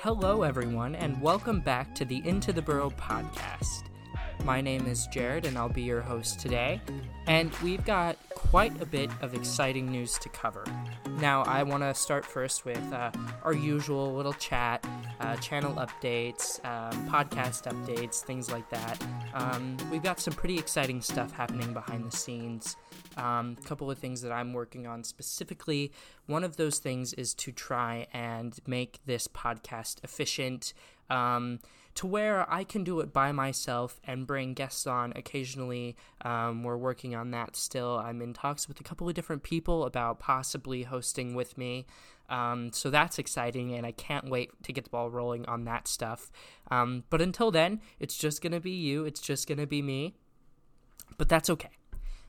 Hello, everyone, and welcome back to the Into the Burrow podcast. My name is Jared, and I'll be your host today. And we've got quite a bit of exciting news to cover. Now, I want to start first with uh, our usual little chat, uh, channel updates, um, podcast updates, things like that. Um, we've got some pretty exciting stuff happening behind the scenes. A um, couple of things that I'm working on specifically. One of those things is to try and make this podcast efficient um, to where I can do it by myself and bring guests on occasionally. Um, we're working on that still. I'm in talks with a couple of different people about possibly hosting with me. Um, so that's exciting, and I can't wait to get the ball rolling on that stuff. Um, but until then, it's just going to be you, it's just going to be me. But that's okay.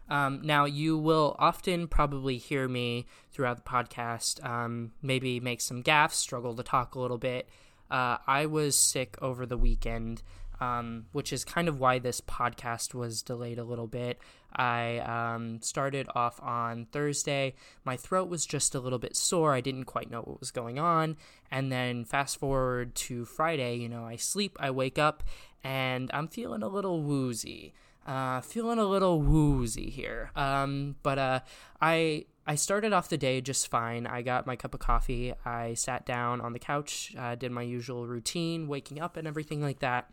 Um, now, you will often probably hear me throughout the podcast, um, maybe make some gaffes, struggle to talk a little bit. Uh, I was sick over the weekend, um, which is kind of why this podcast was delayed a little bit. I um, started off on Thursday. My throat was just a little bit sore. I didn't quite know what was going on. And then fast forward to Friday, you know, I sleep, I wake up, and I'm feeling a little woozy. Uh, feeling a little woozy here. Um, but uh, I I started off the day just fine. I got my cup of coffee. I sat down on the couch, uh, did my usual routine, waking up and everything like that.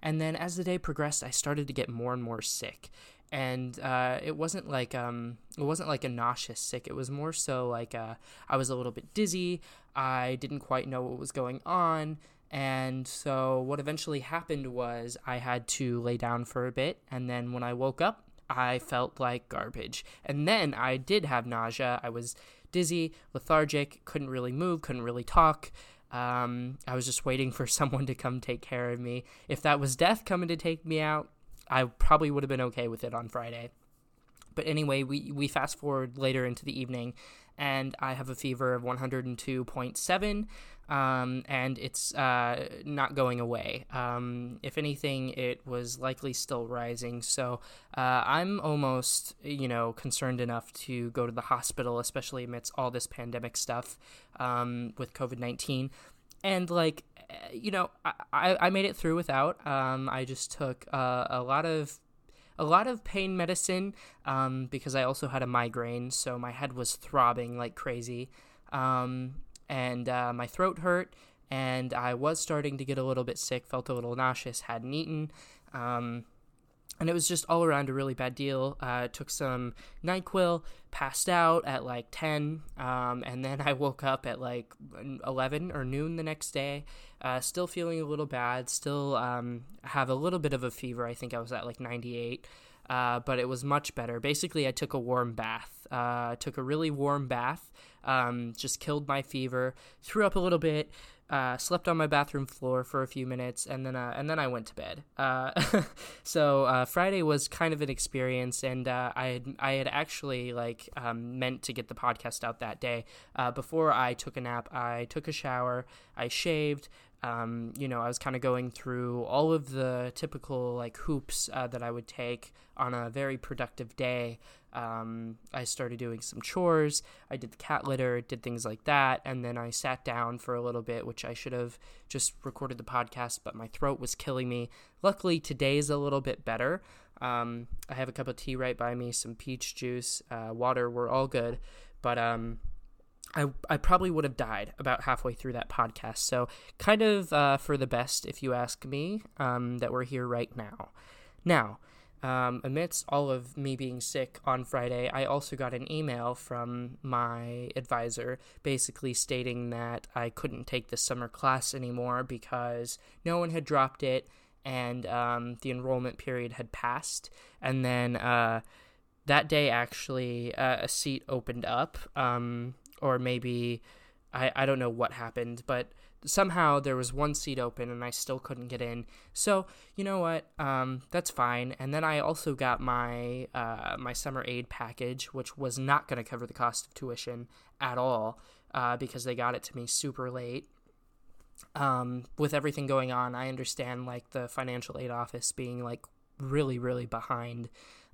And then as the day progressed, I started to get more and more sick. And uh, it wasn't like um, it wasn't like a nauseous sick. It was more so like uh, I was a little bit dizzy. I didn't quite know what was going on. And so, what eventually happened was I had to lay down for a bit. And then, when I woke up, I felt like garbage. And then I did have nausea. I was dizzy, lethargic, couldn't really move, couldn't really talk. Um, I was just waiting for someone to come take care of me. If that was death coming to take me out, I probably would have been okay with it on Friday. But anyway, we, we fast forward later into the evening, and I have a fever of 102.7 um, and it's uh, not going away. Um, if anything, it was likely still rising. So uh, I'm almost, you know, concerned enough to go to the hospital, especially amidst all this pandemic stuff um, with COVID 19. And like, you know, I, I made it through without. Um, I just took uh, a lot of a lot of pain medicine um, because I also had a migraine, so my head was throbbing like crazy. Um, and uh, my throat hurt, and I was starting to get a little bit sick, felt a little nauseous, hadn't eaten. Um, and it was just all around a really bad deal. Uh, took some NyQuil, passed out at like 10, um, and then I woke up at like 11 or noon the next day, uh, still feeling a little bad, still um, have a little bit of a fever. I think I was at like 98, uh, but it was much better. Basically, I took a warm bath, uh, took a really warm bath, um, just killed my fever, threw up a little bit, uh, slept on my bathroom floor for a few minutes, and then uh, and then I went to bed. Uh, so Friday was kind of an experience, and I had I had actually like um, meant to get the podcast out that day. Before I took a nap, I took a shower, I shaved, um, you know, I was kind of going through all of the typical like hoops uh, that I would take on a very productive day. Um, I started doing some chores. I did the cat litter, did things like that, and then I sat down for a little bit, which I should have just recorded the podcast, but my throat was killing me. Luckily, today's a little bit better. Um, I have a cup of tea right by me, some peach juice, uh, water. We're all good, but um, I, I probably would have died about halfway through that podcast. So, kind of uh, for the best, if you ask me, um, that we're here right now. Now, um, amidst all of me being sick on Friday, I also got an email from my advisor basically stating that I couldn't take the summer class anymore because no one had dropped it and um, the enrollment period had passed. And then uh, that day, actually, uh, a seat opened up. Um, or maybe I, I don't know what happened, but somehow there was one seat open and I still couldn't get in. So you know what? Um, that's fine. And then I also got my uh, my summer aid package, which was not going to cover the cost of tuition at all uh, because they got it to me super late. Um, with everything going on, I understand like the financial aid office being like really really behind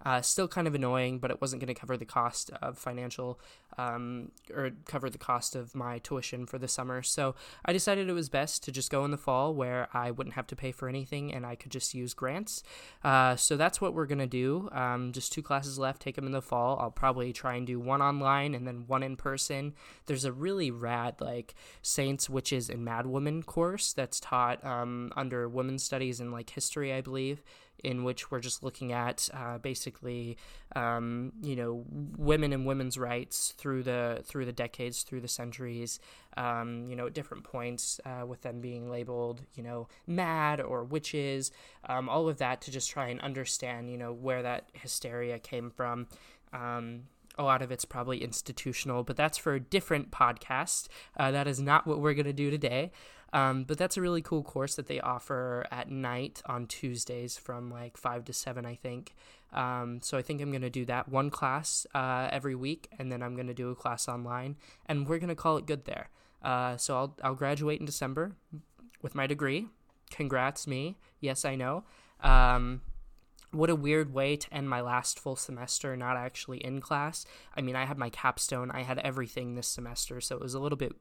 Uh, still kind of annoying, but it wasn't going to cover the cost of financial um, or cover the cost of my tuition for the summer. So I decided it was best to just go in the fall where I wouldn't have to pay for anything and I could just use grants. Uh, so that's what we're going to do. Um, just two classes left, take them in the fall. I'll probably try and do one online and then one in person. There's a really rad, like, Saints, Witches, and Madwomen course that's taught um, under women's studies and like history, I believe in which we're just looking at uh, basically, um, you know, women and women's rights through the through the decades, through the centuries. Um, you know, at different points, uh, with them being labeled, you know, mad or witches, um, all of that to just try and understand, you know, where that hysteria came from. Um, a lot of it's probably institutional, but that's for a different podcast. Uh, that is not what we're going to do today. Um, but that's a really cool course that they offer at night on Tuesdays from like 5 to 7, I think. Um, so I think I'm going to do that one class uh, every week, and then I'm going to do a class online, and we're going to call it good there. Uh, so I'll, I'll graduate in December with my degree. Congrats, me. Yes, I know. Um, what a weird way to end my last full semester not actually in class. I mean, I had my capstone, I had everything this semester, so it was a little bit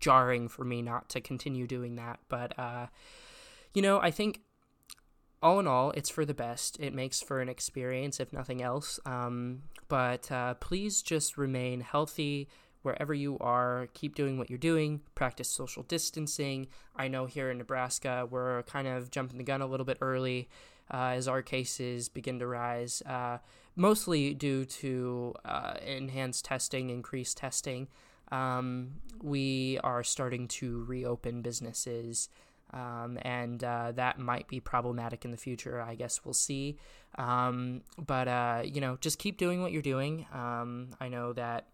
jarring for me not to continue doing that. But, uh, you know, I think all in all, it's for the best. It makes for an experience, if nothing else. Um, but uh, please just remain healthy wherever you are. Keep doing what you're doing. Practice social distancing. I know here in Nebraska, we're kind of jumping the gun a little bit early as our cases begin to rise, uh, mostly due to uh, enhanced testing, increased testing. Um, we are starting to reopen businesses. Um, and uh, that might be problematic in the future. I guess we'll see. Um, but uh, you know, just keep doing what you're doing. Um, I know that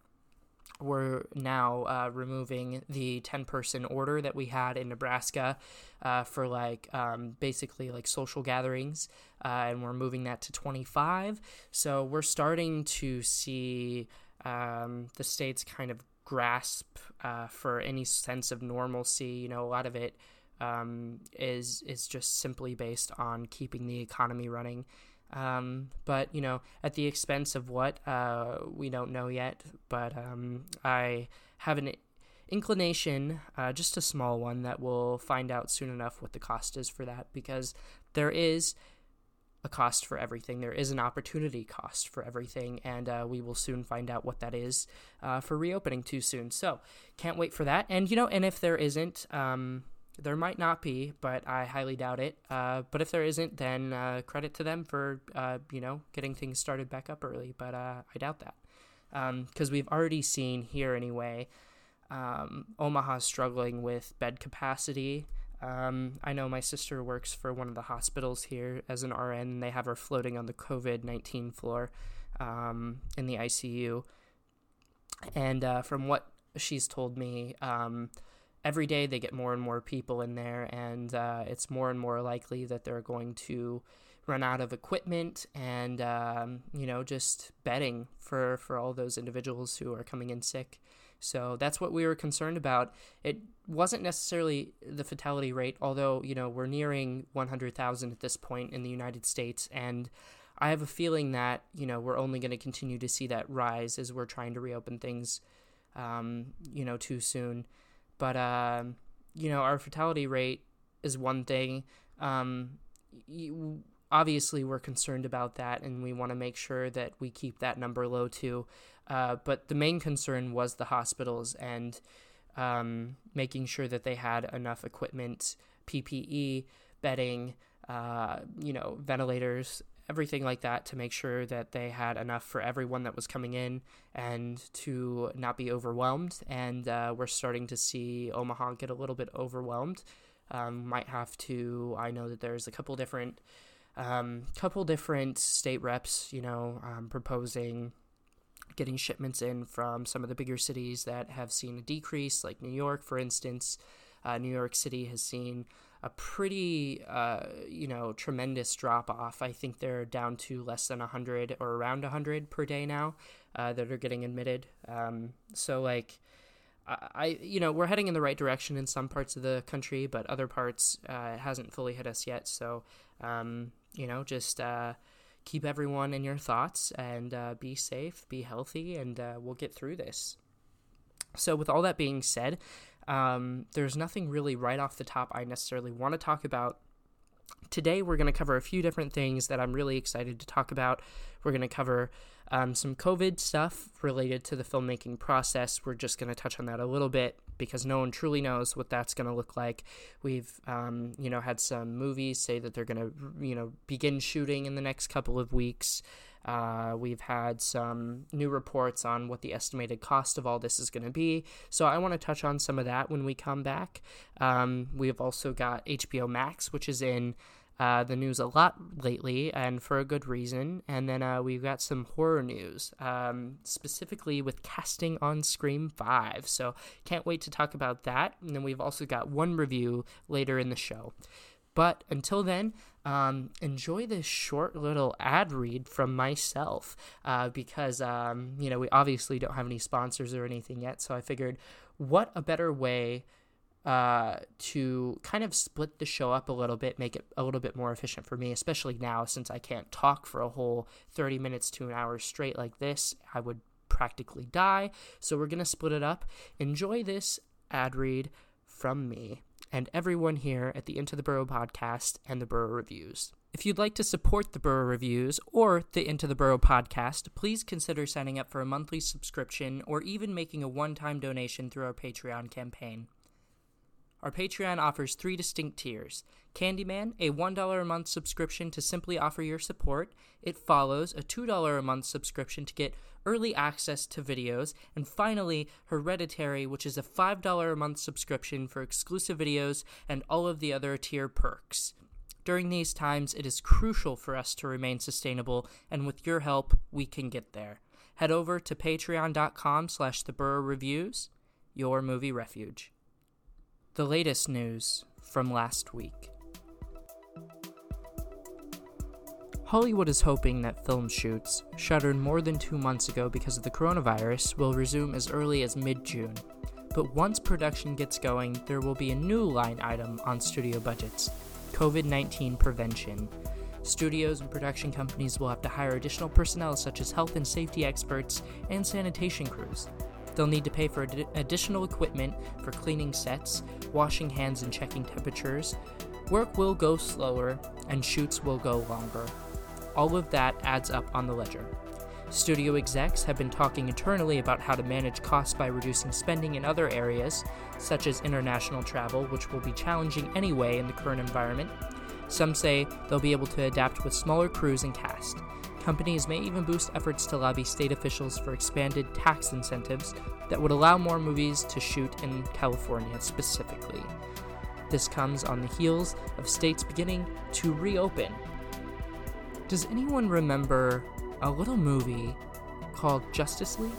we're now uh, removing the 10 person order that we had in Nebraska uh, for like um, basically like social gatherings, uh, and we're moving that to 25. So we're starting to see um, the states kind of grasp uh, for any sense of normalcy. You know, a lot of it um, is is just simply based on keeping the economy running. Um, but you know, at the expense of what uh, we don't know yet. But um, I have an inclination, uh, just a small one, that we'll find out soon enough what the cost is for that because there is a cost for everything. There is an opportunity cost for everything, and uh, we will soon find out what that is uh, for reopening too soon. So, can't wait for that. And you know, and if there isn't, um, there might not be, but I highly doubt it. Uh, but if there isn't, then uh, credit to them for uh, you know getting things started back up early. But uh, I doubt that because um, we've already seen here anyway. Um, Omaha struggling with bed capacity. Um, I know my sister works for one of the hospitals here as an RN, and they have her floating on the COVID 19 floor um, in the ICU. And uh, from what she's told me, um, every day they get more and more people in there, and uh, it's more and more likely that they're going to run out of equipment and um, you know just bedding for for all those individuals who are coming in sick. So that's what we were concerned about. It wasn't necessarily the fatality rate, although you know we're nearing 100,000 at this point in the United States, and I have a feeling that you know we're only going to continue to see that rise as we're trying to reopen things, um, you know, too soon. But uh, you know, our fatality rate is one thing. Um, you, obviously, we're concerned about that, and we want to make sure that we keep that number low too. Uh, but the main concern was the hospitals and um, making sure that they had enough equipment, PPE, bedding, uh, you know, ventilators, everything like that to make sure that they had enough for everyone that was coming in and to not be overwhelmed. And uh, we're starting to see Omaha get a little bit overwhelmed. Um, might have to. I know that there's a couple different, um, couple different state reps, you know, um, proposing getting shipments in from some of the bigger cities that have seen a decrease, like New York, for instance. Uh, New York City has seen a pretty, uh, you know, tremendous drop off. I think they're down to less than 100 or around 100 per day now uh, that are getting admitted. Um, so, like, I, you know, we're heading in the right direction in some parts of the country, but other parts uh, it hasn't fully hit us yet. So, um, you know, just uh, keep everyone in your thoughts and uh, be safe, be healthy, and uh, we'll get through this. So, with all that being said, um, there's nothing really right off the top I necessarily want to talk about. Today, we're going to cover a few different things that I'm really excited to talk about. We're going to cover um, some COVID stuff related to the filmmaking process. We're just going to touch on that a little bit because no one truly knows what that's going to look like. We've, um, you know, had some movies say that they're going to, you know, begin shooting in the next couple of weeks. Uh, we've had some new reports on what the estimated cost of all this is going to be. So I want to touch on some of that when we come back. Um, we have also got HBO Max, which is in uh, the news a lot lately, and for a good reason. And then uh, we've got some horror news, um, specifically with casting on Scream 5. So can't wait to talk about that. And then we've also got one review later in the show. But until then, um, enjoy this short little ad read from myself uh, because, um, you know, we obviously don't have any sponsors or anything yet. So I figured, what a better way uh, to kind of split the show up a little bit, make it a little bit more efficient for me, especially now since I can't talk for a whole 30 minutes to an hour straight like this. I would practically die. So we're going to split it up. Enjoy this ad read from me and everyone here at the Into the Burrow podcast and the Burrow Reviews. If you'd like to support the Burrow Reviews or the Into the Burrow podcast, please consider signing up for a monthly subscription or even making a one time donation through our Patreon campaign. Our Patreon offers three distinct tiers Candyman, a $1 a month subscription to simply offer your support. It follows a $2 a month subscription to get early access to videos. And finally, Hereditary, which is a $5 a month subscription for exclusive videos and all of the other tier perks. During these times, it is crucial for us to remain sustainable, and with your help, we can get there. Head over to patreon.com slash the Reviews, your movie refuge. The latest news from last week. Hollywood is hoping that film shoots, shuttered more than two months ago because of the coronavirus, will resume as early as mid June. But once production gets going, there will be a new line item on studio budgets COVID 19 prevention. Studios and production companies will have to hire additional personnel such as health and safety experts and sanitation crews. They'll need to pay for ad- additional equipment for cleaning sets, washing hands, and checking temperatures. Work will go slower, and shoots will go longer. All of that adds up on the ledger. Studio execs have been talking internally about how to manage costs by reducing spending in other areas, such as international travel, which will be challenging anyway in the current environment. Some say they'll be able to adapt with smaller crews and cast. Companies may even boost efforts to lobby state officials for expanded tax incentives that would allow more movies to shoot in California specifically. This comes on the heels of states beginning to reopen. Does anyone remember a little movie called Justice League?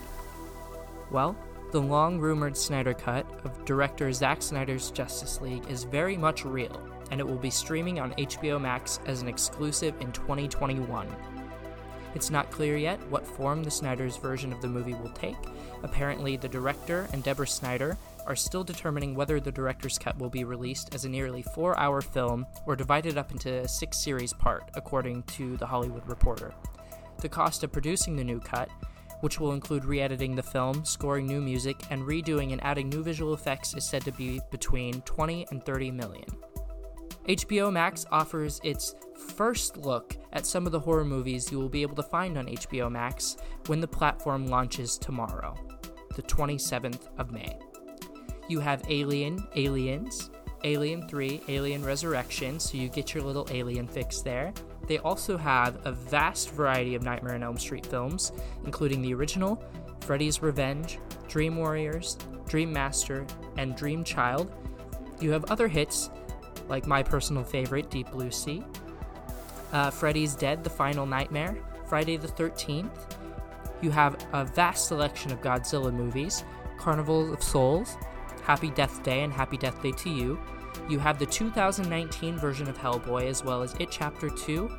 Well, the long rumored Snyder Cut of director Zack Snyder's Justice League is very much real, and it will be streaming on HBO Max as an exclusive in 2021. It's not clear yet what form the Snyder's version of the movie will take. Apparently, the director and Deborah Snyder are still determining whether the director's cut will be released as a nearly four hour film or divided up into a six series part, according to The Hollywood Reporter. The cost of producing the new cut, which will include re editing the film, scoring new music, and redoing and adding new visual effects, is said to be between 20 and 30 million. HBO Max offers its first look at some of the horror movies you will be able to find on HBO Max when the platform launches tomorrow, the 27th of May. You have Alien, Aliens, Alien 3, Alien Resurrection, so you get your little alien fix there. They also have a vast variety of Nightmare on Elm Street films, including the original, Freddy's Revenge, Dream Warriors, Dream Master, and Dream Child. You have other hits like my personal favorite, Deep Blue Sea, uh, Freddy's Dead, The Final Nightmare, Friday the 13th. You have a vast selection of Godzilla movies, Carnival of Souls, Happy Death Day, and Happy Death Day 2U. You have the 2019 version of Hellboy, as well as It Chapter 2,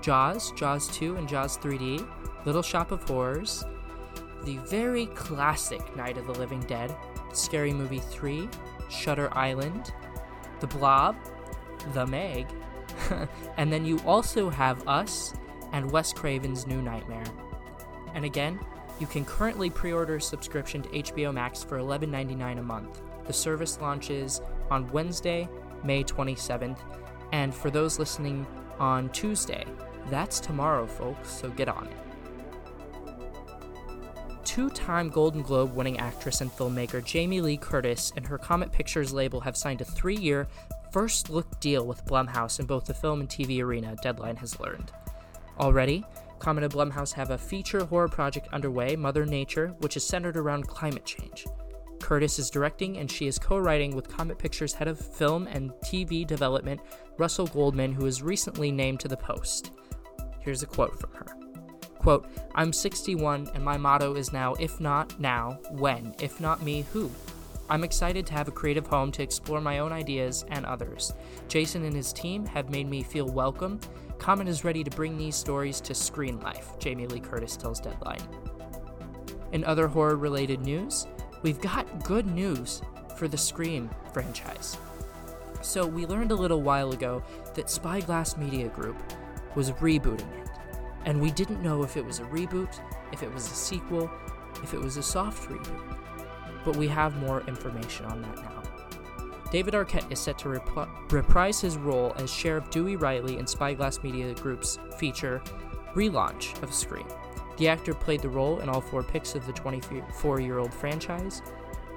Jaws, Jaws 2, and Jaws 3D, Little Shop of Horrors, the very classic Night of the Living Dead, Scary Movie 3, Shutter Island, The Blob, The Meg, and then you also have Us, and Wes Craven's New Nightmare. And again, you can currently pre order a subscription to HBO Max for $11.99 a month. The service launches on Wednesday, May 27th, and for those listening on Tuesday, that's tomorrow, folks, so get on it. Two time Golden Globe winning actress and filmmaker Jamie Lee Curtis and her Comet Pictures label have signed a three year, first look deal with Blumhouse in both the film and TV arena, Deadline has learned. Already, Comet and Blumhouse have a feature horror project underway, Mother Nature, which is centered around climate change. Curtis is directing, and she is co writing with Comet Pictures head of film and TV development, Russell Goldman, who was recently named to the post. Here's a quote from her Quote, I'm 61, and my motto is now, if not now, when? If not me, who? I'm excited to have a creative home to explore my own ideas and others. Jason and his team have made me feel welcome. Comet is ready to bring these stories to screen life, Jamie Lee Curtis tells Deadline. In other horror related news, we've got good news for the Scream franchise. So, we learned a little while ago that Spyglass Media Group was rebooting it. And we didn't know if it was a reboot, if it was a sequel, if it was a soft reboot. But we have more information on that now. David Arquette is set to rep- reprise his role as Sheriff Dewey Riley in Spyglass Media Group's feature relaunch of Scream. The actor played the role in all four picks of the 24 year old franchise.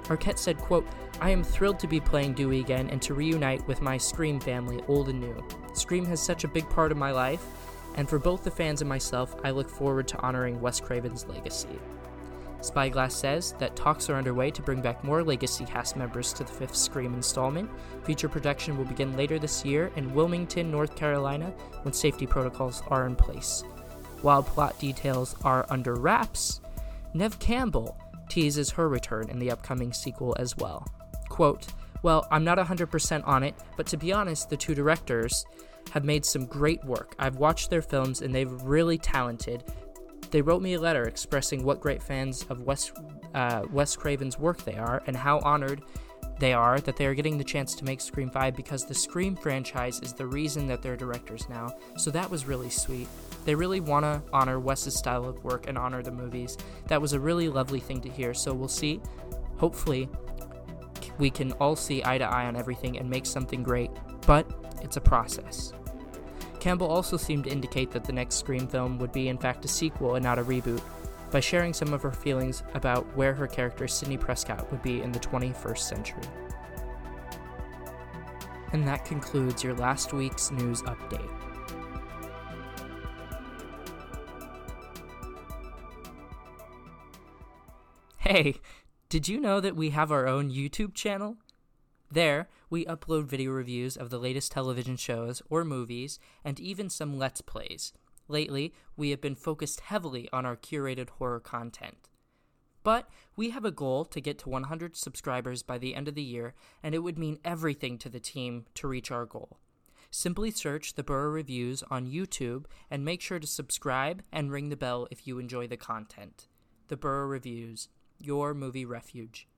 Arquette said, quote, I am thrilled to be playing Dewey again and to reunite with my Scream family, old and new. Scream has such a big part of my life, and for both the fans and myself, I look forward to honoring Wes Craven's legacy. Spyglass says that talks are underway to bring back more Legacy cast members to the fifth Scream installment. Feature production will begin later this year in Wilmington, North Carolina, when safety protocols are in place. While plot details are under wraps, Neve Campbell teases her return in the upcoming sequel as well. Quote, Well, I'm not 100% on it, but to be honest, the two directors have made some great work. I've watched their films and they've really talented. They wrote me a letter expressing what great fans of Wes, uh, Wes Craven's work they are and how honored they are that they are getting the chance to make Scream 5 because the Scream franchise is the reason that they're directors now. So that was really sweet. They really want to honor Wes's style of work and honor the movies. That was a really lovely thing to hear. So we'll see. Hopefully, we can all see eye to eye on everything and make something great. But it's a process. Campbell also seemed to indicate that the next Scream film would be, in fact, a sequel and not a reboot, by sharing some of her feelings about where her character Sidney Prescott would be in the 21st century. And that concludes your last week's news update. Hey, did you know that we have our own YouTube channel? There, we upload video reviews of the latest television shows or movies, and even some Let's Plays. Lately, we have been focused heavily on our curated horror content. But we have a goal to get to 100 subscribers by the end of the year, and it would mean everything to the team to reach our goal. Simply search the Burrow Reviews on YouTube and make sure to subscribe and ring the bell if you enjoy the content. The Burrow Reviews, your movie refuge.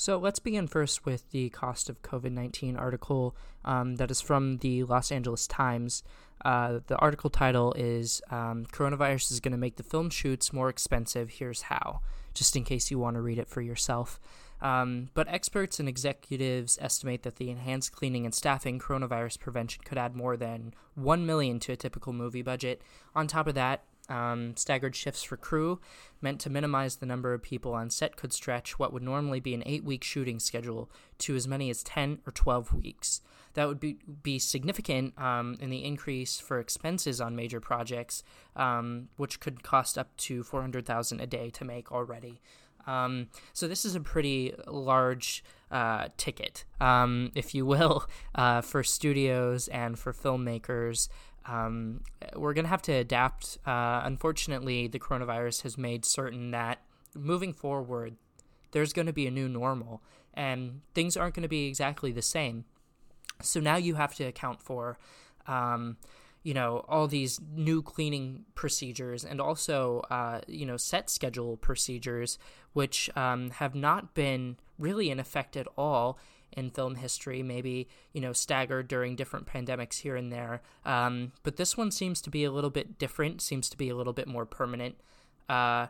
So let's begin first with the cost of COVID 19 article um, that is from the Los Angeles Times. Uh, the article title is um, Coronavirus is going to make the film shoots more expensive. Here's how, just in case you want to read it for yourself. Um, but experts and executives estimate that the enhanced cleaning and staffing coronavirus prevention could add more than 1 million to a typical movie budget. On top of that, um, staggered shifts for crew, meant to minimize the number of people on set, could stretch what would normally be an eight week shooting schedule to as many as 10 or 12 weeks. That would be, be significant um, in the increase for expenses on major projects, um, which could cost up to 400000 a day to make already. Um, so this is a pretty large uh, ticket, um, if you will, uh, for studios and for filmmakers um, we're going to have to adapt. Uh, unfortunately, the coronavirus has made certain that moving forward, there's going to be a new normal and things aren't going to be exactly the same. So now you have to account for, um, you know, all these new cleaning procedures and also, uh, you know, set schedule procedures, which um, have not been really in effect at all in film history, maybe, you know, staggered during different pandemics here and there. Um, but this one seems to be a little bit different, seems to be a little bit more permanent. Uh,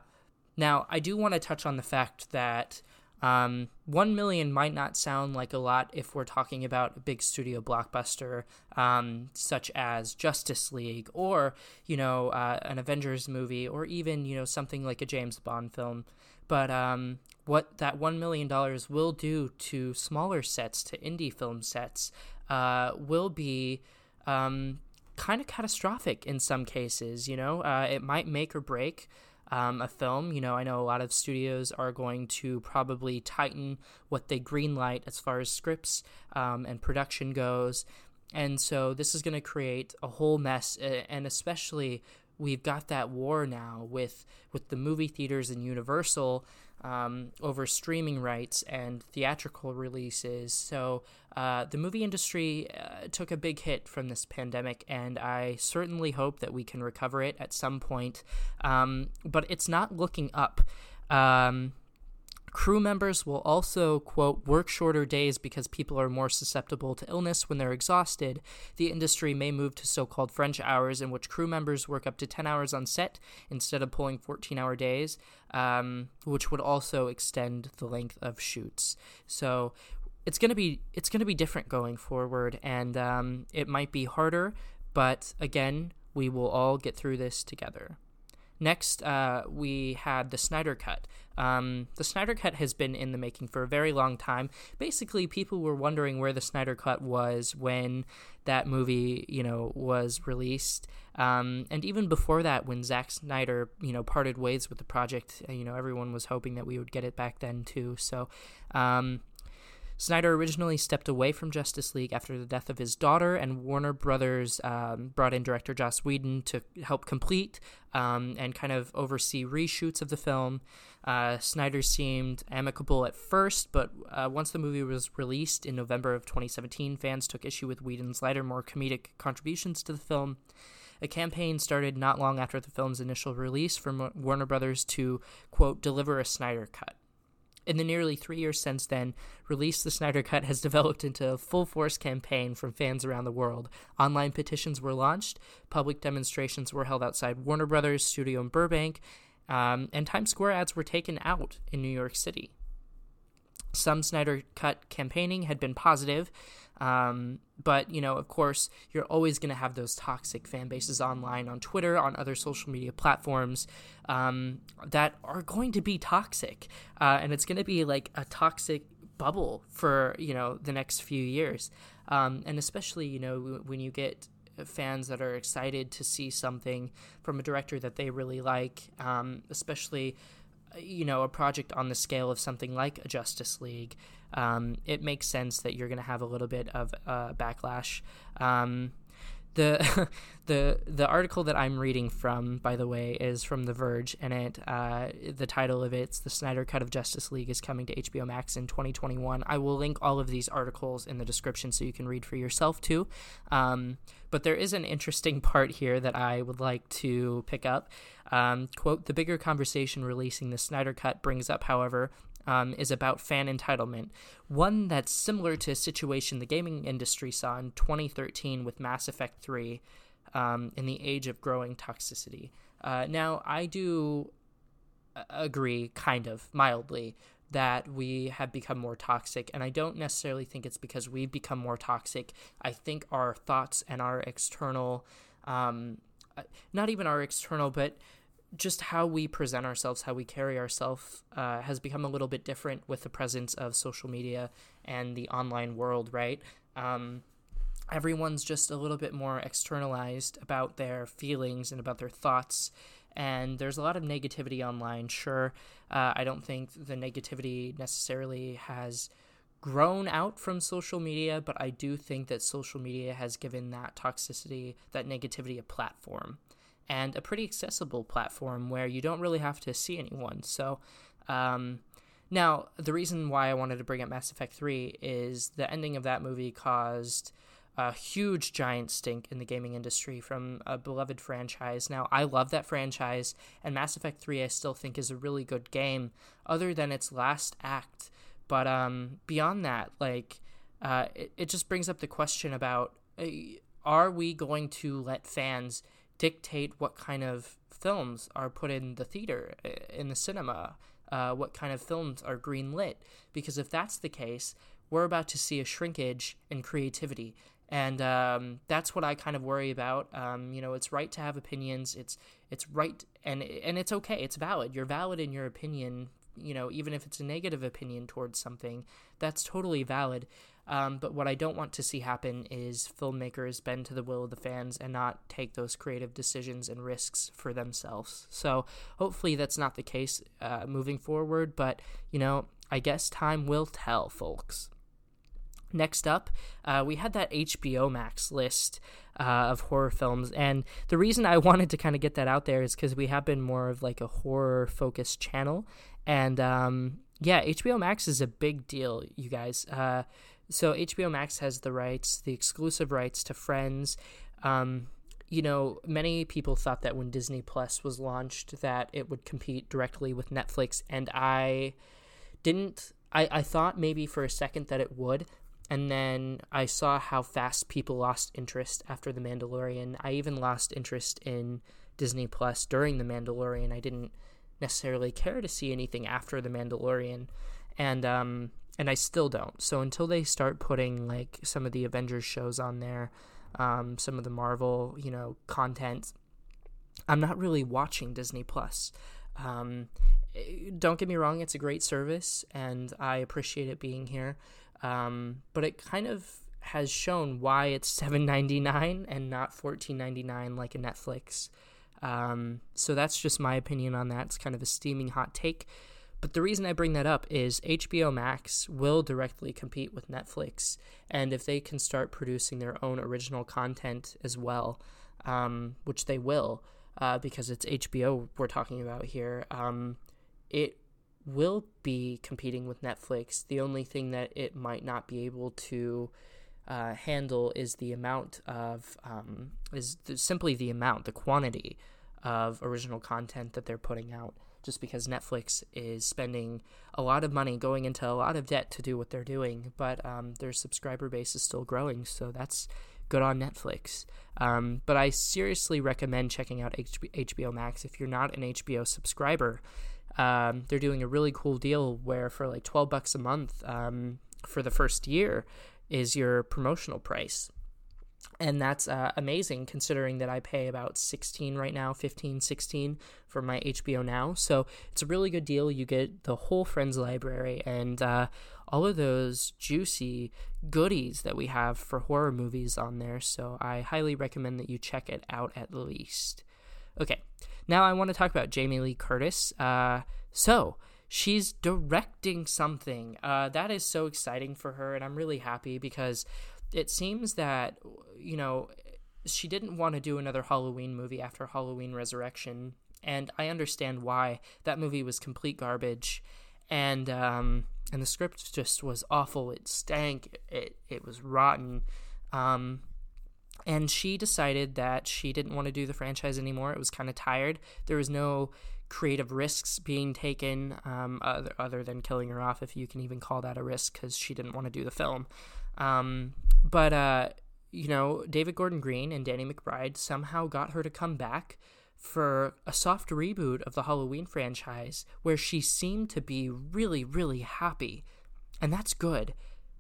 now, I do want to touch on the fact that um, one million might not sound like a lot if we're talking about a big studio blockbuster um, such as Justice League or you know uh, an Avengers movie or even you know something like a James Bond film. But um, what that one million dollars will do to smaller sets, to indie film sets, uh, will be um, kind of catastrophic in some cases. You know, uh, it might make or break um, a film. You know, I know a lot of studios are going to probably tighten what they greenlight as far as scripts um, and production goes. And so this is going to create a whole mess, and especially we've got that war now with with the movie theaters and Universal um, over streaming rights and theatrical releases. So uh, the movie industry uh, took a big hit from this pandemic, and I certainly hope that we can recover it at some point. Um, but it's not looking up. Um, Crew members will also, quote, work shorter days because people are more susceptible to illness when they're exhausted. The industry may move to so called French hours, in which crew members work up to 10 hours on set instead of pulling 14 hour days, um, which would also extend the length of shoots. So it's gonna be it's gonna be different going forward, and um, it might be harder, but again, we will all get through this together. Next, uh, we had the Snyder Cut. Um, the Snyder Cut has been in the making for a very long time. Basically, people were wondering where the Snyder Cut was when that movie, you know, was released. Um, and even before that, when Zack Snyder, you know, parted ways with the project, you know, everyone was hoping that we would get it back then too. So, um, Snyder originally stepped away from Justice League after the death of his daughter, and Warner Brothers um, brought in director Joss Whedon to help complete um, and kind of oversee reshoots of the film. Uh, Snyder seemed amicable at first, but uh, once the movie was released in November of 2017, fans took issue with Whedon's lighter, more comedic contributions to the film. A campaign started not long after the film's initial release from Warner Brothers to, quote, deliver a Snyder cut. In the nearly three years since then, Release the Snyder Cut has developed into a full force campaign from fans around the world. Online petitions were launched, public demonstrations were held outside Warner Brothers' studio in Burbank, um, and Times Square ads were taken out in New York City. Some Snyder Cut campaigning had been positive, um, but, you know, of course, you're always going to have those toxic fan bases online, on Twitter, on other social media platforms um, that are going to be toxic. Uh, and it's going to be like a toxic bubble for, you know, the next few years. Um, and especially, you know, when you get fans that are excited to see something from a director that they really like, um, especially you know a project on the scale of something like a Justice League, um, it makes sense that you're going to have a little bit of uh, backlash. Um, the the the article that I'm reading from, by the way, is from The Verge, and it uh, the title of it's the Snyder Cut of Justice League is coming to HBO Max in 2021. I will link all of these articles in the description so you can read for yourself too. Um, but there is an interesting part here that I would like to pick up. Um, quote: The bigger conversation releasing the Snyder Cut brings up, however, um, is about fan entitlement, one that's similar to a situation the gaming industry saw in 2013 with Mass Effect 3 um, in the age of growing toxicity. Uh, now, I do uh, agree, kind of, mildly, that we have become more toxic. And I don't necessarily think it's because we've become more toxic. I think our thoughts and our external, um, uh, not even our external, but just how we present ourselves, how we carry ourselves, uh, has become a little bit different with the presence of social media and the online world, right? Um, everyone's just a little bit more externalized about their feelings and about their thoughts. And there's a lot of negativity online. Sure, uh, I don't think the negativity necessarily has grown out from social media, but I do think that social media has given that toxicity, that negativity, a platform and a pretty accessible platform where you don't really have to see anyone. So, um, now the reason why I wanted to bring up Mass Effect 3 is the ending of that movie caused a huge giant stink in the gaming industry from a beloved franchise. Now, I love that franchise, and Mass Effect 3 I still think is a really good game, other than its last act. But um, beyond that, like, uh, it, it just brings up the question about uh, are we going to let fans dictate what kind of films are put in the theater, in the cinema, uh, what kind of films are green lit? Because if that's the case, we're about to see a shrinkage in creativity. And um, that's what I kind of worry about. Um, you know, it's right to have opinions. It's it's right, and and it's okay. It's valid. You're valid in your opinion. You know, even if it's a negative opinion towards something, that's totally valid. Um, but what I don't want to see happen is filmmakers bend to the will of the fans and not take those creative decisions and risks for themselves. So hopefully that's not the case uh, moving forward. But, you know, I guess time will tell, folks. Next up, uh, we had that HBO Max list uh, of horror films, and the reason I wanted to kind of get that out there is because we have been more of like a horror focused channel, and um, yeah, HBO Max is a big deal, you guys. Uh, so HBO Max has the rights, the exclusive rights to Friends. Um, you know, many people thought that when Disney Plus was launched that it would compete directly with Netflix, and I didn't. I, I thought maybe for a second that it would, and then I saw how fast people lost interest after The Mandalorian. I even lost interest in Disney Plus during The Mandalorian. I didn't necessarily care to see anything after The Mandalorian, and um, and I still don't. So until they start putting like some of the Avengers shows on there, um, some of the Marvel, you know, content, I'm not really watching Disney Plus. Um, don't get me wrong; it's a great service, and I appreciate it being here. Um, but it kind of has shown why it's seven ninety nine and not fourteen ninety nine like a Netflix. Um, so that's just my opinion on that. It's kind of a steaming hot take. But the reason I bring that up is HBO Max will directly compete with Netflix, and if they can start producing their own original content as well, um, which they will, uh, because it's HBO we're talking about here, um, it will be competing with Netflix. The only thing that it might not be able to uh, handle is the amount of um, is simply the amount, the quantity of original content that they're putting out just because Netflix is spending a lot of money going into a lot of debt to do what they're doing, but um, their subscriber base is still growing, so that's good on Netflix. Um, but I seriously recommend checking out HBO Max if you're not an HBO subscriber. Um, they're doing a really cool deal where for like 12 bucks a month um, for the first year is your promotional price and that's uh, amazing considering that I pay about 16 right now, 15, 16 for my HBO Now. So it's a really good deal. You get the whole Friends library and uh, all of those juicy goodies that we have for horror movies on there. So I highly recommend that you check it out at least. Okay, now I want to talk about Jamie Lee Curtis. Uh, so she's directing something. Uh, that is so exciting for her, and I'm really happy because it seems that you know she didn't want to do another Halloween movie after Halloween Resurrection, and I understand why. That movie was complete garbage, and um, and the script just was awful. It stank. It it was rotten. Um, and she decided that she didn't want to do the franchise anymore. It was kind of tired. There was no creative risks being taken um, other, other than killing her off, if you can even call that a risk, because she didn't want to do the film. Um, but uh, you know, David Gordon Green and Danny McBride somehow got her to come back for a soft reboot of the Halloween franchise where she seemed to be really, really happy. And that's good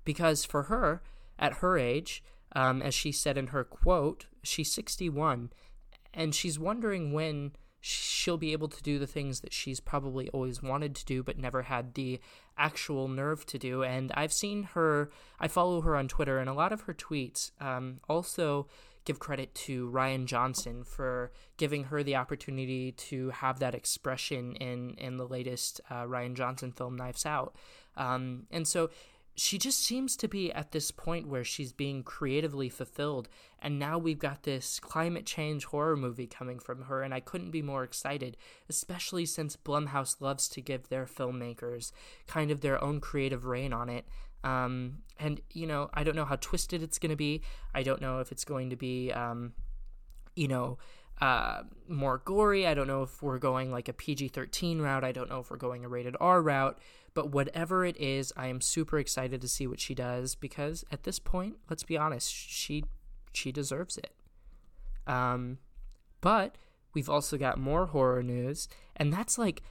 because for her, at her age, um, as she said in her quote, she's 61 and she's wondering when she'll be able to do the things that she's probably always wanted to do but never had the actual nerve to do. And i've seen her i follow her on twitter and a lot of her tweets um, also give credit to Rian Johnson for giving her the opportunity to have that expression in in the latest uh, rian johnson film knives out. Um, and so she just seems to be at this point where she's being creatively fulfilled and now we've got this climate change horror movie coming from her and i couldn't be more excited especially since blumhouse loves to give their filmmakers kind of their own creative rein on it. Um, and you know i don't know how twisted it's going to be. I don't know if it's going to be um, you know uh, more gory. I don't know if we're going like a PG 13 route. I don't know if we're going a rated R route. But whatever it is, I am super excited to see what she does because at this point, let's be honest, she she deserves it. Um, but we've also got more horror news, and that's like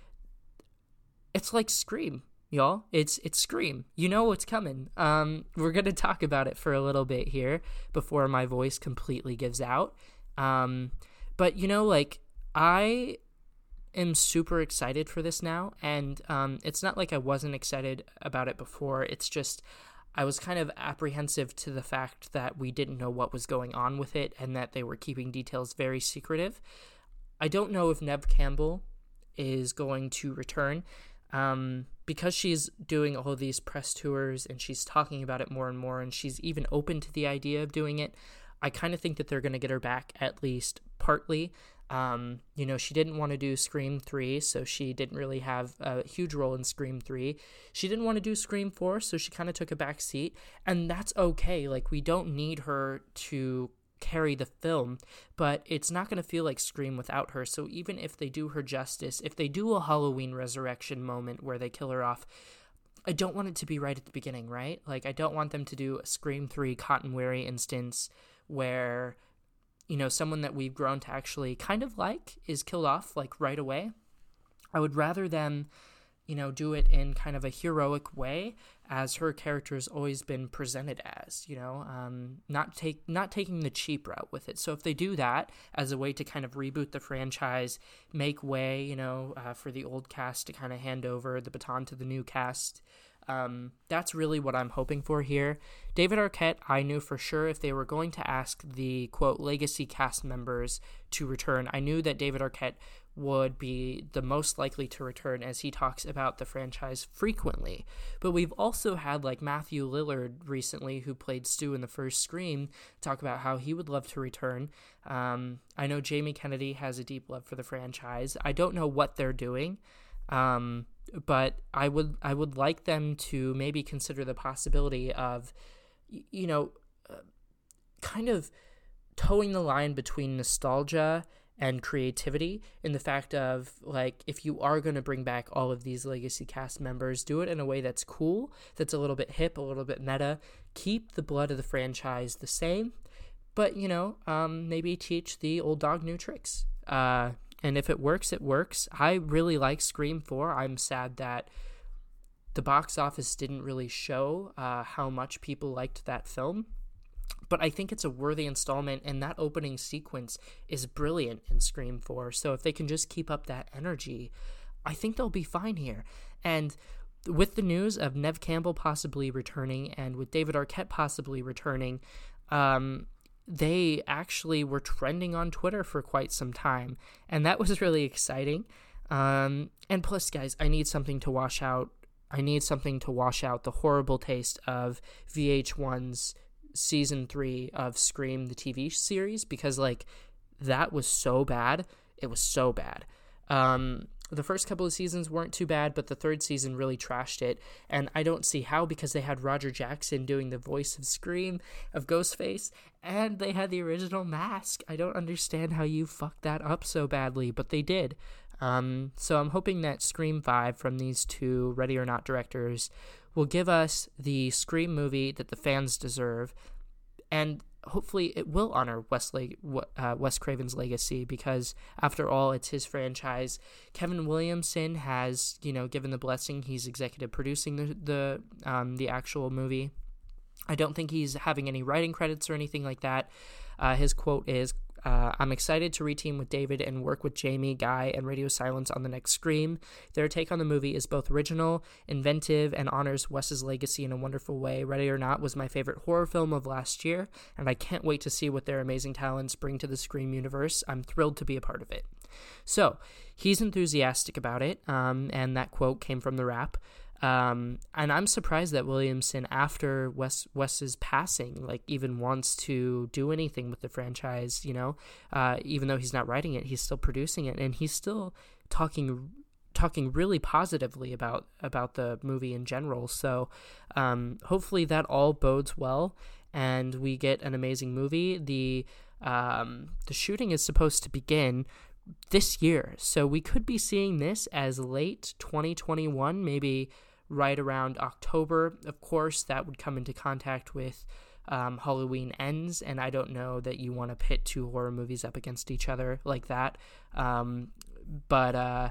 it's like Scream, y'all. It's it's Scream. You know what's coming. Um, we're gonna talk about it for a little bit here before my voice completely gives out. Um, but you know, like I am super excited for this now, and um, it's not like I wasn't excited about it before. It's just I was kind of apprehensive to the fact that we didn't know what was going on with it and that they were keeping details very secretive. I don't know if Neve Campbell is going to return um, because she's doing all these press tours and she's talking about it more and more, and she's even open to the idea of doing it. I kind of think that they're going to get her back at least partly. Um, you know, she didn't want to do Scream 3, so she didn't really have a huge role in Scream 3. She didn't want to do Scream 4, so she kind of took a back seat, and that's okay. Like, we don't need her to carry the film, but it's not going to feel like Scream without her. So even if they do her justice, if they do a Halloween resurrection moment where they kill her off, I don't want it to be right at the beginning, right? Like I don't want them to do a Scream 3 Cotton Weary instance where you know, someone that we've grown to actually kind of like is killed off like right away. I would rather them, you know, do it in kind of a heroic way as her character has always been presented as, you know, um, not take not taking the cheap route with it. So if they do that as a way to kind of reboot the franchise, make way, you know, uh, for the old cast to kind of hand over the baton to the new cast, um, that's really what I'm hoping for here. David Arquette, I knew for sure if they were going to ask the quote legacy cast members to return, I knew that David Arquette would be the most likely to return as he talks about the franchise frequently. But we've also had like Matthew Lillard recently, who played Stu in the first Scream, talk about how he would love to return. Um, I know Jamie Kennedy has a deep love for the franchise. I don't know what they're doing. Um, but I would I would like them to maybe consider the possibility of, you know, uh, kind of towing the line between nostalgia and creativity in the fact of like if you are going to bring back all of these legacy cast members do it in a way that's cool that's a little bit hip a little bit meta. Keep the blood of the franchise the same but you know um, maybe teach the old dog new tricks. Uh, and if it works, it works. I really like Scream 4. I'm sad that the box office didn't really show uh, how much people liked that film. But I think it's a worthy installment, and that opening sequence is brilliant in Scream 4. So if they can just keep up that energy, I think they'll be fine here. And with the news of Neve Campbell possibly returning and with David Arquette possibly returning, um, they actually were trending on Twitter for quite some time, and that was really exciting. Um, and plus, guys, I need something to wash out. I need something to wash out the horrible taste of VH1's season three of Scream, the TV series, because like that was so bad. It was so bad. Um, the first couple of seasons weren't too bad, but the third season really trashed it. And I don't see how because they had Roger Jackson doing the voice of Scream, of Ghostface, and they had the original mask. I don't understand how you fucked that up so badly, but they did. Um, so I'm hoping that Scream 5 from these two Ready or Not directors will give us the Scream movie that the fans deserve. And hopefully it will honor Wes, uh, Craven's legacy because after all it's his franchise. Kevin Williamson has you know given the blessing. He's executive producing the the um, the actual movie. I don't think he's having any writing credits or anything like that. Uh, his quote is uh, I'm excited to reteam with David and work with Jamie, Guy, and Radio Silence on the next Scream. Their take on the movie is both original, inventive, and honors Wes's legacy in a wonderful way. Ready or Not was my favorite horror film of last year, and I can't wait to see what their amazing talents bring to the Scream universe. I'm thrilled to be a part of it. So, he's enthusiastic about it, um, and that quote came from the Wrap. Um, and I'm surprised that Williamson, after Wes Wes's passing, like even wants to do anything with the franchise. You know, uh, even though he's not writing it, he's still producing it, and he's still talking talking really positively about about the movie in general. So um, hopefully that all bodes well, and we get an amazing movie. The Um, the shooting is supposed to begin this year, so we could be seeing this as late 2021, maybe right around October. Of course, that would come into contact with um, Halloween ends, and I don't know that you want to pit two horror movies up against each other like that. Um, but uh,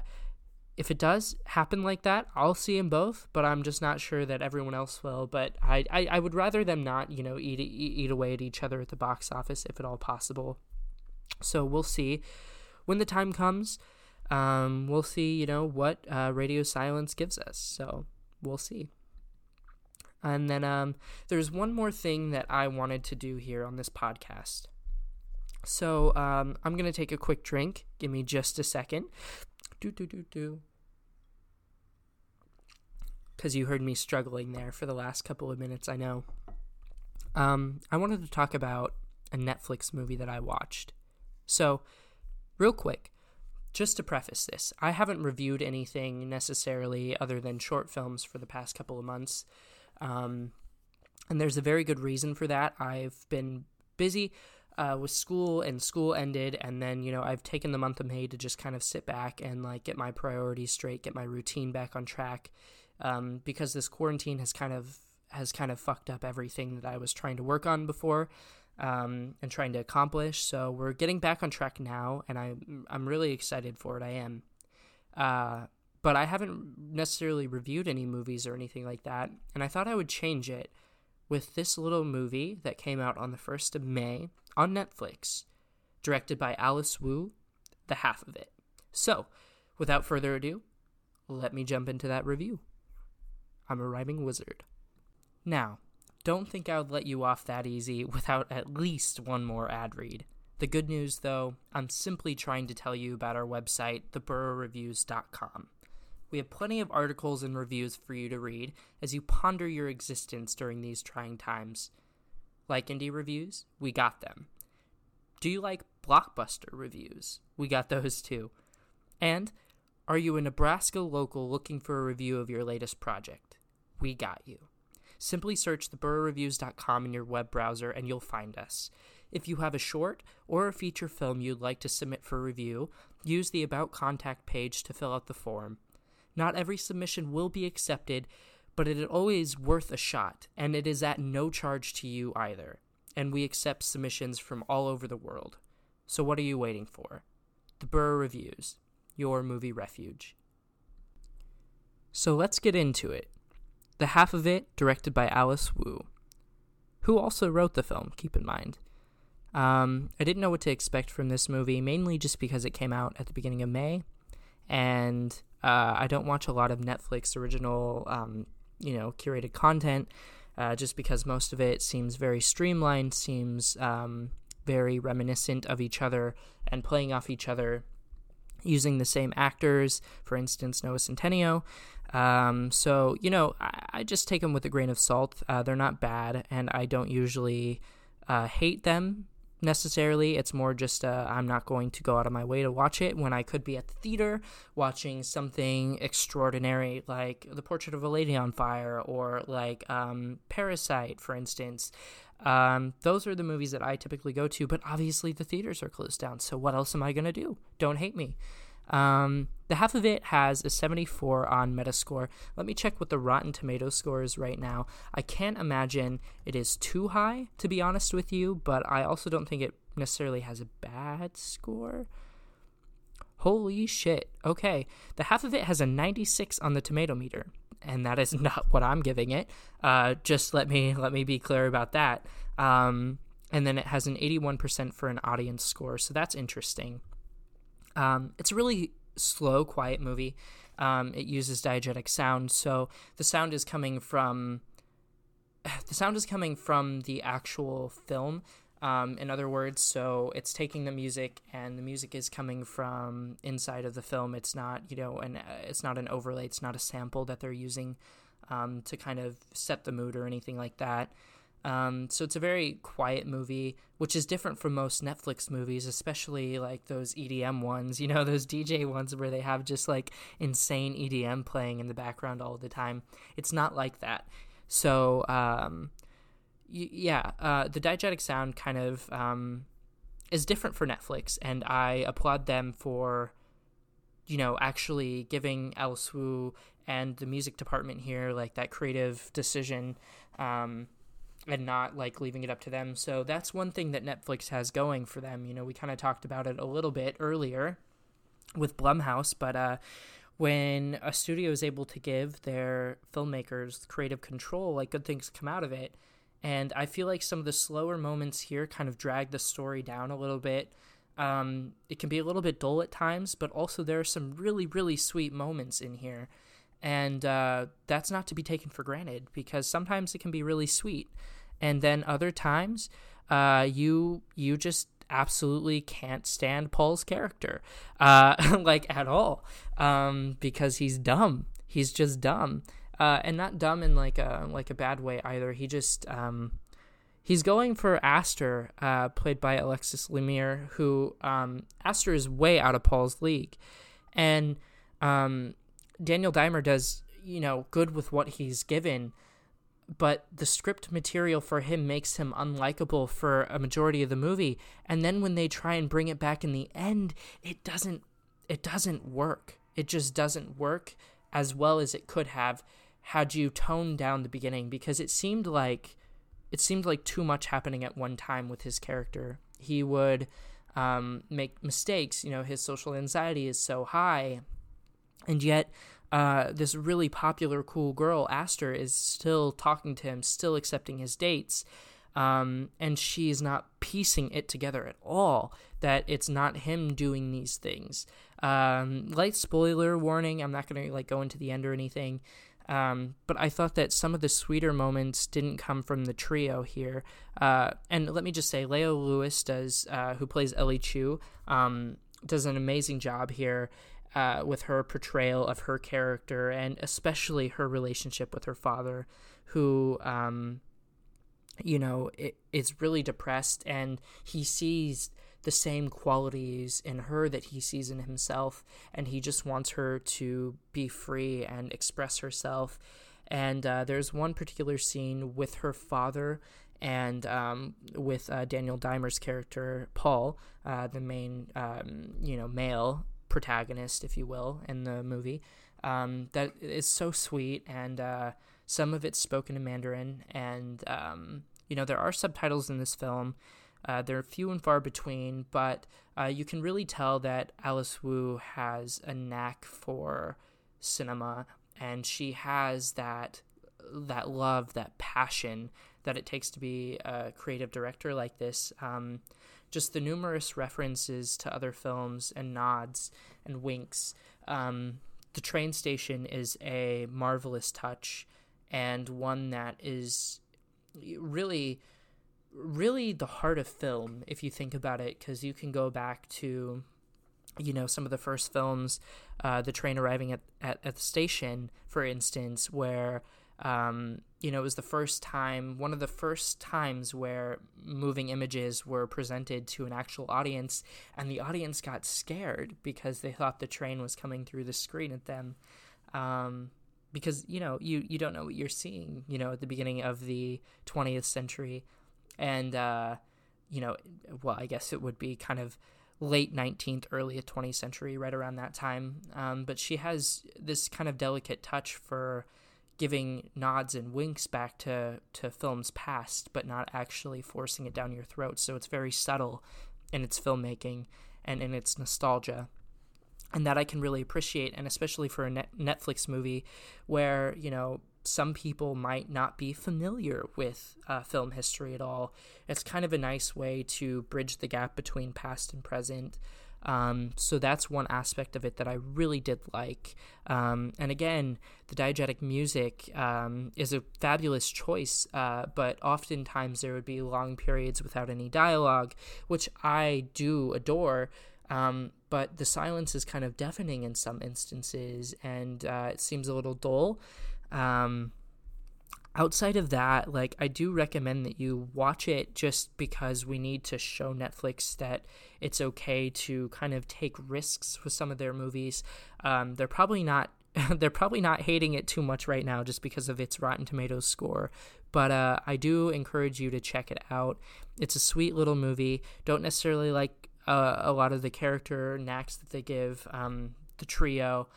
if it does happen like that, I'll see them both, but I'm just not sure that everyone else will. But I, I, I would rather them not, you know, eat, eat, away at each other at the box office if at all possible. So we'll see. When the time comes, um, we'll see, you know, what uh, Radio Silence gives us. So we'll see. And then um, there's one more thing that I wanted to do here on this podcast. So um, I'm going to take a quick drink. Give me just a second. Do, do, do, do. Because you heard me struggling there for the last couple of minutes, I know. Um, I wanted to talk about a Netflix movie that I watched. So, real quick, just to preface this, I haven't reviewed anything necessarily other than short films for the past couple of months. Um, and there's a very good reason for that. I've been busy uh, with school and school ended and then you know i've taken the month of may to just kind of sit back and like get my priorities straight get my routine back on track um, because this quarantine has kind of has kind of fucked up everything that i was trying to work on before um, and trying to accomplish so we're getting back on track now and I, i'm really excited for it i am uh, but i haven't necessarily reviewed any movies or anything like that and i thought i would change it with this little movie that came out on the 1st of May on Netflix, directed by Alice Wu, the half of it. So, without further ado, let me jump into that review. I'm a rhyming wizard. Now, don't think I would let you off that easy without at least one more ad read. The good news, though, I'm simply trying to tell you about our website, theburrowreviews.com. We have plenty of articles and reviews for you to read as you ponder your existence during these trying times. Like indie reviews? We got them. Do you like blockbuster reviews? We got those too. And are you a Nebraska local looking for a review of your latest project? We got you. Simply search theburrowreviews.com in your web browser and you'll find us. If you have a short or a feature film you'd like to submit for review, use the About Contact page to fill out the form. Not every submission will be accepted, but it is always worth a shot, and it is at no charge to you either. And we accept submissions from all over the world. So what are you waiting for? The Burrow Reviews, your movie refuge. So let's get into it. The half of it directed by Alice Wu, who also wrote the film, keep in mind. Um, I didn't know what to expect from this movie, mainly just because it came out at the beginning of May, and uh, I don't watch a lot of Netflix original, um, you know, curated content, uh, just because most of it seems very streamlined, seems um, very reminiscent of each other and playing off each other using the same actors, for instance, Noah Centineo. Um, so, you know, I, I, just take them with a grain of salt. Uh, they're not bad, and I don't usually uh, hate them necessarily. It's more just uh, I'm not going to go out of my way to watch it when I could be at the theater watching something extraordinary like The Portrait of a Lady on Fire or like um, Parasite, for instance. Um, those are the movies that I typically go to, but obviously the theaters are closed down. So what else am I to do? Don't hate me. Um, the half of it has a 74 on Metascore. Let me check what the Rotten Tomato score is right now. I can't imagine it is too high, to be honest with you, but I also don't think it necessarily has a bad score. Holy shit. Okay. The half of it has a 96 on the tomato meter, and that is not what I'm giving it. Uh, just let me let me be clear about that. Um, and then it has an 81% for an audience score, so that's interesting. Um, it's a really slow, quiet movie. Um, it uses diegetic sound, so the sound is coming from the sound is coming from the actual film. Um, in other words, so it's taking the music, and the music is coming from inside of the film. It's not, you know, and it's not an overlay. It's not a sample that they're using um, to kind of set the mood or anything like that. Um, so it's a very quiet movie, which is different from most Netflix movies, especially like those EDM ones, you know, those DJ ones where they have just like insane EDM playing in the background all the time. It's not like that. So, um, yeah, uh, the diegetic sound kind of um, is different for Netflix, and I applaud them for, you know, actually giving Alice Wu and the music department here like that creative decision, um, and not like leaving it up to them. So that's one thing that Netflix has going for them. You know, we kind of talked about it a little bit earlier with Blumhouse, but uh, when a studio is able to give their filmmakers creative control, like good things come out of it. And I feel like some of the slower moments here kind of drag the story down a little bit. Um, it can be a little bit dull at times, but also there are some really, really sweet moments in here. And uh, that's not to be taken for granted because sometimes it can be really sweet. And then other times, uh, you you just absolutely can't stand Paul's character, uh, like at all, um, because he's dumb. He's just dumb uh, and not dumb in like a like a bad way either. He just um, he's going for Aster, uh, played by Alexis Lemire, who um, Aster is way out of Paul's league, and um, Daniel Diemer does you know good with what he's given, but the script material for him makes him unlikable for a majority of the movie, and then when they try and bring it back in the end, it doesn't it doesn't work. It just doesn't work as well as it could have had you toned down the beginning because it seemed like it seemed like too much happening at one time with his character. He would um, make mistakes. You know, his social anxiety is so high, and yet uh, this really popular, cool girl, Aster, is still talking to him, still accepting his dates. Um, and she's not piecing it together at all that it's not him doing these things. Um, light spoiler warning. I'm not gonna like go into the end or anything. Um, but I thought that some of the sweeter moments didn't come from the trio here. Uh, and let me just say, Leah Lewis does, uh, who plays Ellie Chu, um, does an amazing job here. Uh, with her portrayal of her character and especially her relationship with her father, who, um, you know, is really depressed and he sees the same qualities in her that he sees in himself, and he just wants her to be free and express herself. And uh, there's one particular scene with her father and um, with uh, Daniel Diemer's character Paul, uh, the main um, you know male protagonist, if you will, in the movie. Um, that is so sweet, and uh, some of it's spoken in Mandarin, and um, you know there are subtitles in this film, uh, they're few and far between, but uh, you can really tell that Alice Wu has a knack for cinema, and she has that that love, that passion that it takes to be a creative director like this. Um, just the numerous references to other films and nods and winks. Um, the train station is a marvelous touch and one that is really really the heart of film if you think about it because you can go back to you know some of the first films uh, the train arriving at, at, at, the station for instance where um, you know it was the first time one of the first times where moving images were presented to an actual audience and the audience got scared because they thought the train was coming through the screen at them um, because you know you you don't know what you're seeing you know at the beginning of the 20th century and uh, you know, well, I guess it would be kind of late 19th, early 20th century, right around that time. Um, but she has this kind of delicate touch for giving nods and winks back to to films past, but not actually forcing it down your throat. So it's very subtle in its filmmaking and in its nostalgia. And that I can really appreciate, and especially for a Netflix movie where, you know, some people might not be familiar with uh, film history at all. It's kind of a nice way to bridge the gap between past and present. Um, so that's one aspect of it that I really did like. Um, and again, the diegetic music um, is a fabulous choice, uh, but oftentimes there would be long periods without any dialogue, which I do adore. Um, but the silence is kind of deafening in some instances, and uh, it seems a little dull. Um, outside of that, like I do recommend that you watch it just because we need to show Netflix that it's okay to kind of take risks with some of their movies. Um, they're probably not they're probably not hating it too much right now just because of its Rotten Tomatoes score. But uh, I do encourage you to check it out. It's a sweet little movie. Don't necessarily like uh, a lot of the character knacks that they give um, the trio.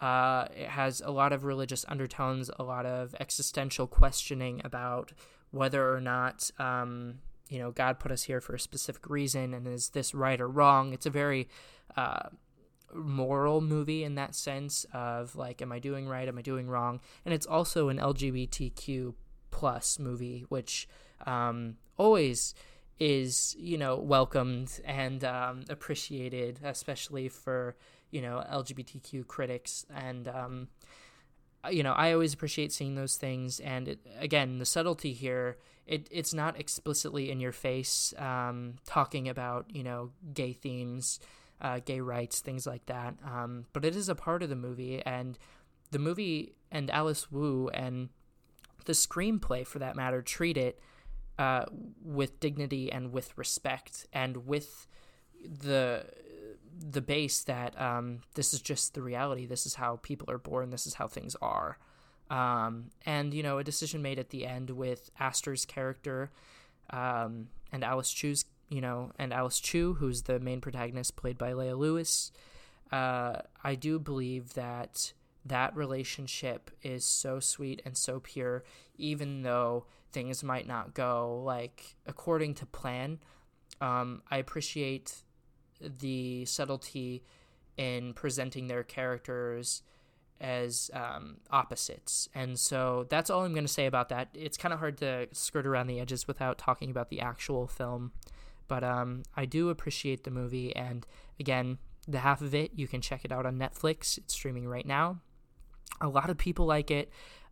Uh, it has a lot of religious undertones, a lot of existential questioning about whether or not um, you know God put us here for a specific reason, and is this right or wrong? It's a very uh, moral movie in that sense of like, am I doing right? Am I doing wrong? And it's also an LGBTQ plus movie, which um, always is you know welcomed and um, appreciated, especially for you know LGBTQ critics and. Um, you know, I always appreciate seeing those things, and it, again, the subtlety here. It, it's not explicitly in your face um, talking about you know gay themes uh, gay rights, things like that. Um, but it is a part of the movie, and the movie and Alice Wu and the screenplay, for that matter, treat it uh, with dignity and with respect, and with the the base that um, this is just the reality. This is how people are born. This is how things are. Um, and you know, a decision made at the end with Aster's character um, and Alice Chu's you know, and Alice Chu, who's the main protagonist, played by Leah Lewis. Uh, I do believe that that relationship is so sweet and so pure, even though things might not go like according to plan. Um, I appreciate the subtlety in presenting their characters as um, opposites. And so that's all I'm going to say about that. It's kind of hard to skirt around the edges without talking about the actual film. But um, I do appreciate the movie, and again, the half of it you can check it out on Netflix. It's streaming right now. A lot of people like it,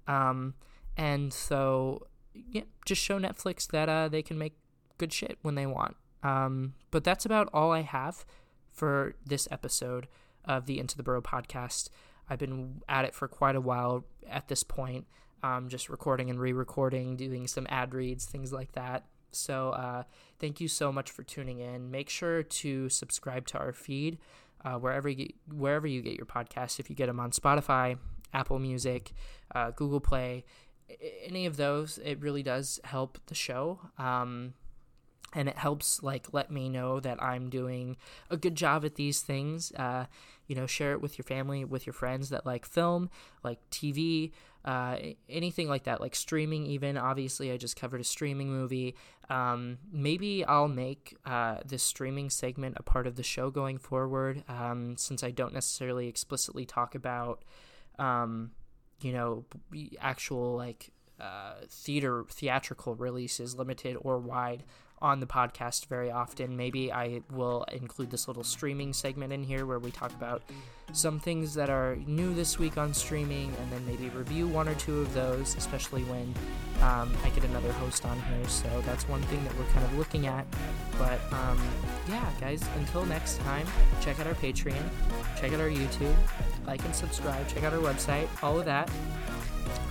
um, and so yeah, just show Netflix that uh, they can make good shit when they want. Um, but that's about all I have for this episode of the Into the Burrow podcast. I've been at it for quite a while at this point, um, just recording and re recording, doing some ad reads, things like that. So uh, thank you so much for tuning in. Make sure to subscribe to our feed uh, wherever you get, wherever you get your podcasts. If you get them on Spotify, Apple Music, uh, Google Play, any of those, it really does help the show. Um, and it helps like let me know that I'm doing a good job at these things. Uh, you know, share it with your family, with your friends that like film, like TV, uh, anything like that, like streaming. Even obviously, I just covered a streaming movie. Um, maybe I'll make uh, this streaming segment a part of the show going forward, um, since I don't necessarily explicitly talk about, um, you know, actual like uh, theater theatrical releases, limited or wide on the podcast very often. Maybe I will include this little streaming segment in here where we talk about some things that are new this week on streaming and then maybe review one or two of those, especially when um, I get another host on here. So that's one thing that we're kind of looking at. But um, yeah, guys, until next time, check out our Patreon, check out our YouTube, like and subscribe, check out our website, all of that.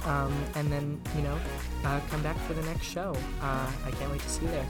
Um, and then, you know, uh, come back for the next show. Uh, I can't wait to see you there.